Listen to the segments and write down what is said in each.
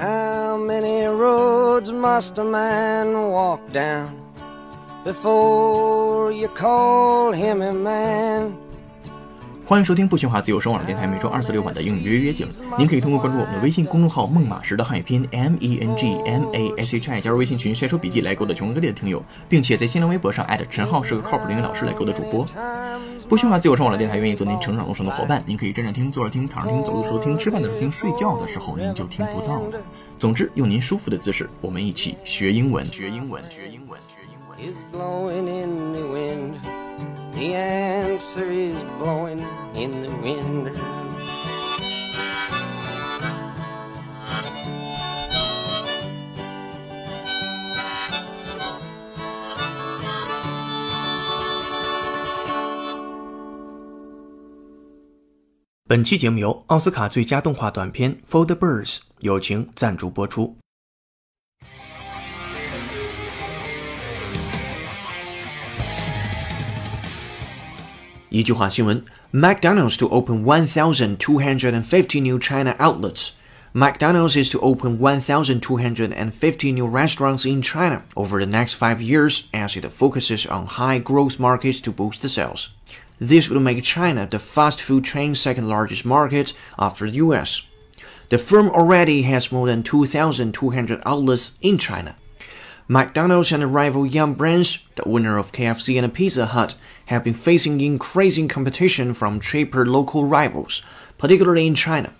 How many roads must a man walk down before you call him a man? 欢迎收听不喧哗自由声网络电台每周二四六晚的英语约约景。您可以通过关注我们的微信公众号“孟马时的汉语拼音 M E N G M A S H I” 加入微信群晒出笔记来勾搭全国各地的听友，并且在新浪微博上艾特陈浩是个靠谱的英语老师来勾搭主播。不喧哗自由声网的电台愿意做您成长路上的伙伴，您可以站着听、坐着听、躺着听、走路的时候听、吃饭的时候听、睡觉的时候您就听不到了。总之，用您舒服的姿势，我们一起学英文，学英文，学英文，学英文。is blowing in the wind. The answer is blowing in the wind. 本期节目由奥斯卡最佳动画短片《For the Birds》友情赞助播出。一句话新闻：McDonald's to open 1,250 new China outlets. McDonald's is to open 1,250 new restaurants in China over the next five years as it focuses on high growth markets to boost the sales. This would make China the fast food chain's second largest market after the US. The firm already has more than 2,200 outlets in China. McDonald's and rival Yum brands, the winner of KFC and Pizza Hut, have been facing increasing competition from cheaper local rivals, particularly in China,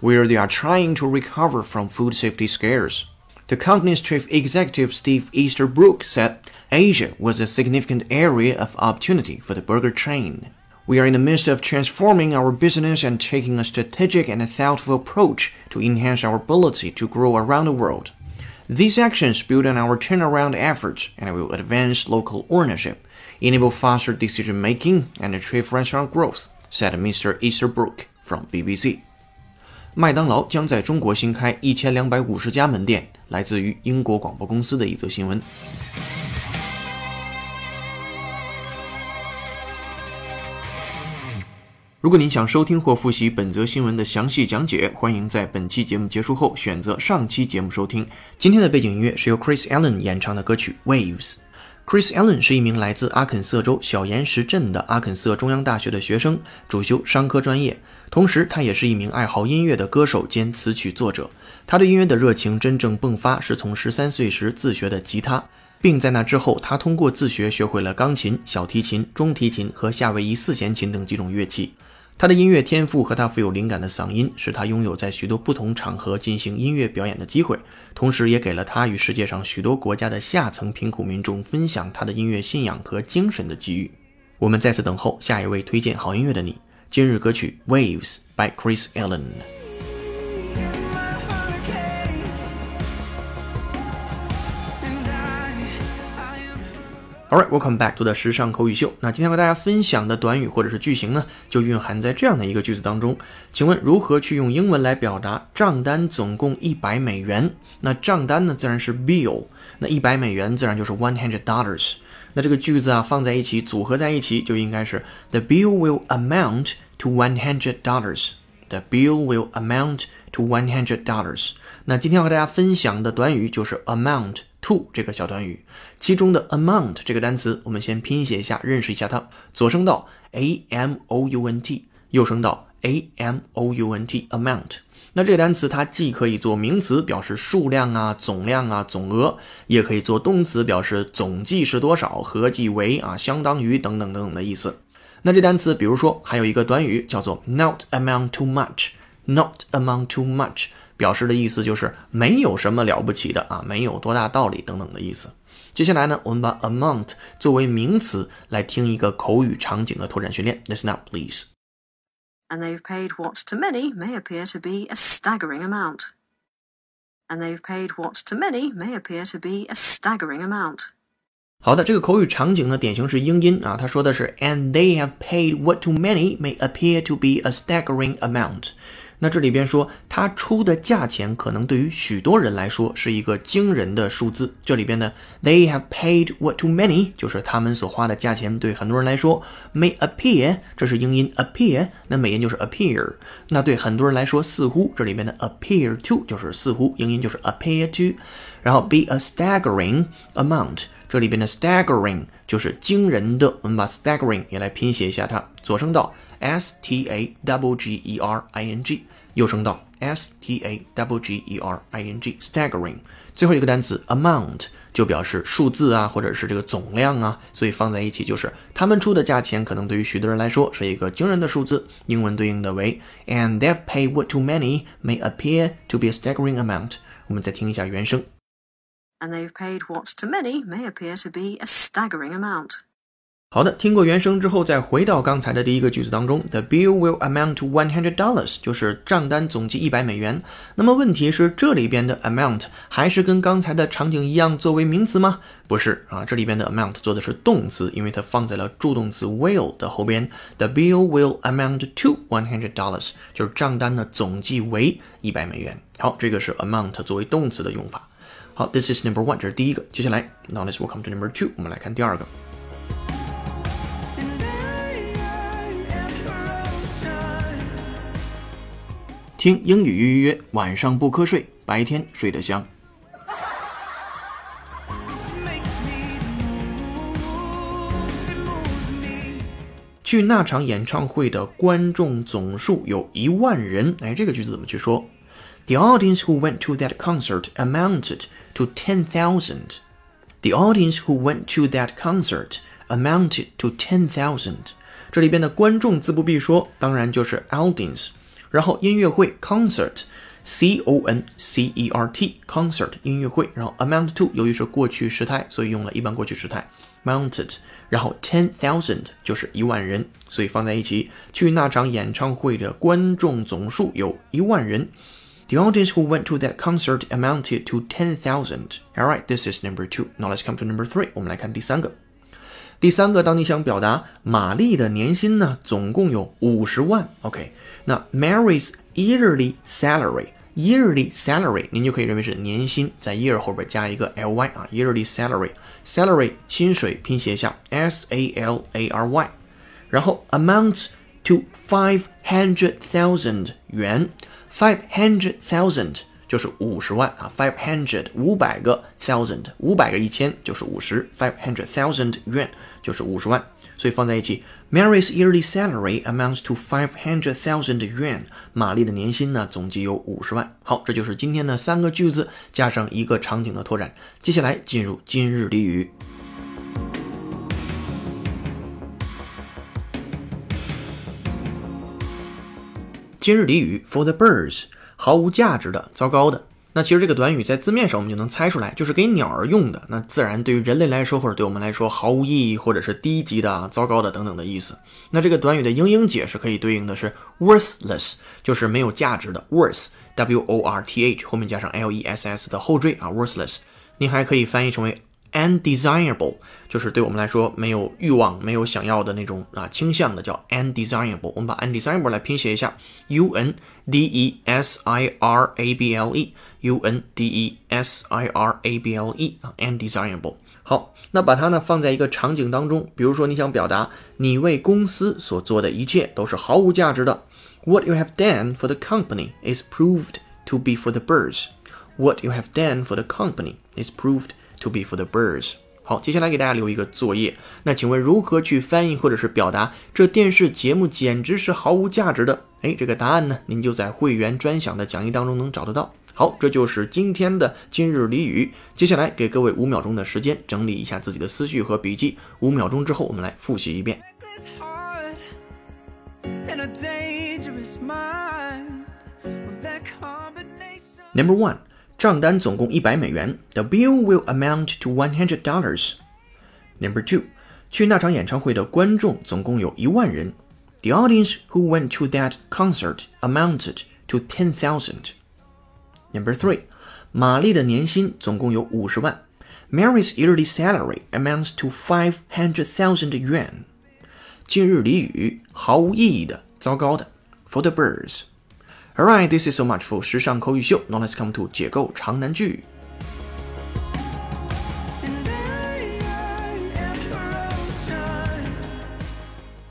where they are trying to recover from food safety scares. The company's chief executive Steve Easterbrook said Asia was a significant area of opportunity for the burger chain. We are in the midst of transforming our business and taking a strategic and thoughtful approach to enhance our ability to grow around the world. These actions build on our turnaround efforts and will advance local ownership, enable faster decision making, and achieve restaurant growth, said Mr. Easterbrook from BBC. 麦当劳将在中国新开一千两百五十家门店，来自于英国广播公司的一则新闻。如果您想收听或复习本则新闻的详细讲解，欢迎在本期节目结束后选择上期节目收听。今天的背景音乐是由 Chris Allen 演唱的歌曲《Waves》。Chris Allen 是一名来自阿肯色州小岩石镇的阿肯色中央大学的学生，主修商科专业。同时，他也是一名爱好音乐的歌手兼词曲作者。他对音乐的热情真正迸发是从十三岁时自学的吉他，并在那之后，他通过自学学会了钢琴、小提琴、中提琴和夏威夷四弦琴等几种乐器。他的音乐天赋和他富有灵感的嗓音，使他拥有在许多不同场合进行音乐表演的机会，同时也给了他与世界上许多国家的下层贫苦民众分享他的音乐信仰和精神的机遇。我们再次等候下一位推荐好音乐的你。今日歌曲《Waves》by Chris Allen。All right, welcome back to the 时尚口语秀。那今天和大家分享的短语或者是句型呢，就蕴含在这样的一个句子当中。请问如何去用英文来表达账单总共一百美元？那账单呢，自然是 bill，那一百美元自然就是 one hundred dollars。那这个句子啊放在一起组合在一起，就应该是 The bill will amount to one hundred dollars。The bill will amount to one hundred dollars。那今天要和大家分享的短语就是 amount to 这个小短语，其中的 amount 这个单词，我们先拼写一下，认识一下它。左声道 a m o u n t，右声道 a m o u n t，amount。那这个单词它既可以做名词，表示数量啊、总量啊、总额，也可以做动词，表示总计是多少、合计为啊、相当于等等等等的意思。那这单词，比如说还有一个短语叫做 not amount too much，not amount too much。表示的意思就是没有什么了不起的啊，没有多大道理等等的意思。接下来呢，我们把 amount 作为名词来听一个口语场景的拓展训练。Listen up, please. And they've paid what to many may appear to be a staggering amount. And they've paid what to many may appear to be a staggering amount. 好的，这个口语场景呢，典型是英音啊。他说的是，and they have paid what to many may appear to be a staggering amount。 那这里边说他出的价钱可能对于许多人来说是一个惊人的数字。这里边呢，they have paid what to many，就是他们所花的价钱对很多人来说 may appear，这是英音 appear，那美音就是 appear。那对很多人来说似乎，这里边的 appear to 就是似乎，英音就是 appear to，然后 be a staggering amount，这里边的 staggering 就是惊人的。我们把 staggering 也来拼写一下它，左声道 s t a w g e r i n g。右声道 s t a w g e r i n g staggering，最后一个单词 amount 就表示数字啊，或者是这个总量啊，所以放在一起就是他们出的价钱可能对于许多人来说是一个惊人的数字。英文对应的为 and they've paid what to many may appear to be a staggering amount。我们再听一下原声。And they've paid what to many may appear to be a staggering amount. 好的，听过原声之后，再回到刚才的第一个句子当中，The bill will amount to one hundred dollars，就是账单总计一百美元。那么问题是，这里边的 amount 还是跟刚才的场景一样作为名词吗？不是啊，这里边的 amount 做的是动词，因为它放在了助动词 will 的后边。The bill will amount to one hundred dollars，就是账单的总计为一百美元。好，这个是 amount 作为动词的用法。好，This is number one，这是第一个。接下来，Now let's welcome to number two，我们来看第二个。听英语预约，晚上不瞌睡，白天睡得香。去那场演唱会的观众总数有一万人。哎，这个句子怎么去说？The audience who went to that concert amounted to ten thousand. The audience who went to that concert amounted to ten thousand. 这里边的观众自不必说，当然就是 audience。然后音乐会 concert，c o n c e r t concert 音乐会，然后 amount to 由于是过去时态，所以用了一般过去时态 mounted，然后 ten thousand 就是一万人，所以放在一起，去那场演唱会的观众总数有一万人。The audience who went to that concert amounted to ten thousand. All right, this is number two. Now let's come to number three. 我们来看第三个。 第三个，当你想表达玛丽的年薪呢，总共有五十万，OK。那 Mary's yearly salary，yearly salary，您就可以认为是年薪，在 year 后边加一个 ly 啊，yearly salary，salary 薪水拼写一下 s a l a r y，然后 amounts to five hundred thousand 元，five hundred thousand 就是五十万啊，five hundred 五百个 thousand 五百个一千就是五十，five hundred thousand yuan 就是五十万。所以放在一起，Mary's yearly salary amounts to five hundred thousand yuan。玛丽的年薪呢，总计有五十万。好，这就是今天的三个句子加上一个场景的拓展。接下来进入今日俚语。今日俚语 for the birds，毫无价值的，糟糕的。那其实这个短语在字面上我们就能猜出来，就是给鸟儿用的。那自然对于人类来说，或者对我们来说毫无意义，或者是低级的啊、糟糕的等等的意思。那这个短语的英英解释可以对应的是 worthless，就是没有价值的 worth，w o r t h 后面加上 l e s s 的后缀啊，worthless。你还可以翻译成为。undesirable 就是对我们来说没有欲望、没有想要的那种啊倾向的，叫 undesirable。我们把 undesirable 来拼写一下，u n d e s i r a b l e，u n d e s i r a b l e 啊，undesirable。好，那把它呢放在一个场景当中，比如说你想表达你为公司所做的一切都是毫无价值的，What you have done for the company is proved to be for the birds. What you have done for the company is proved To be for the birds。好，接下来给大家留一个作业。那请问如何去翻译或者是表达这电视节目简直是毫无价值的？哎，这个答案呢，您就在会员专享的讲义当中能找得到。好，这就是今天的今日俚语。接下来给各位五秒钟的时间整理一下自己的思绪和笔记。五秒钟之后，我们来复习一遍。Number one。账单总共一百美元。The bill will amount to one hundred dollars. Number two，去那场演唱会的观众总共有一万人。The audience who went to that concert amounted to ten thousand. Number three，玛丽的年薪总共有五十万。Mary's yearly salary amounts to five hundred thousand yuan. 今日俚语，毫无意义的，糟糕的。For the birds。 Alright, this is so much for 时尚口语秀。Now let's come to 解构长难句。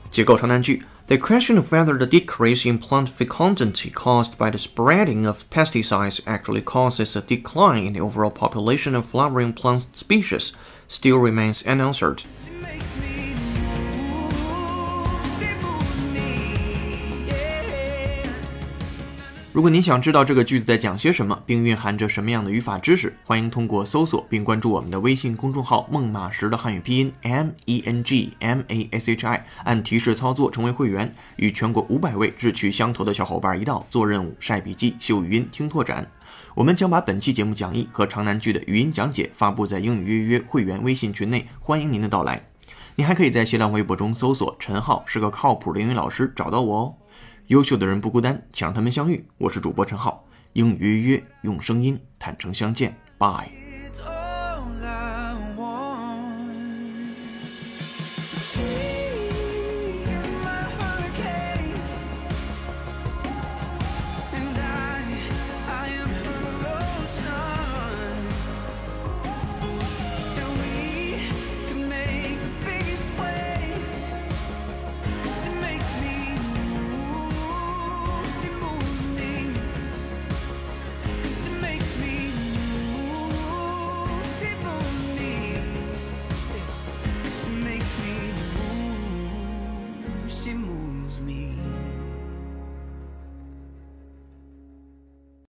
结构长难句 The question of whether the decrease in plant fecundity caused by the spreading of pesticides actually causes a decline in the overall population of flowering plant species still remains unanswered. 如果您想知道这个句子在讲些什么，并蕴含着什么样的语法知识，欢迎通过搜索并关注我们的微信公众号“孟马时”的汉语拼音 m e n g m a s h i，按提示操作成为会员，与全国五百位志趣相投的小伙伴一道做任务、晒笔记、秀语音、听拓展。我们将把本期节目讲义和长难句的语音讲解发布在英语约约会员微信群内，欢迎您的到来。您还可以在新浪微博中搜索“陈浩是个靠谱的英语老师”，找到我哦。优秀的人不孤单，请让他们相遇。我是主播陈浩，英语约约用声音坦诚相见，Bye。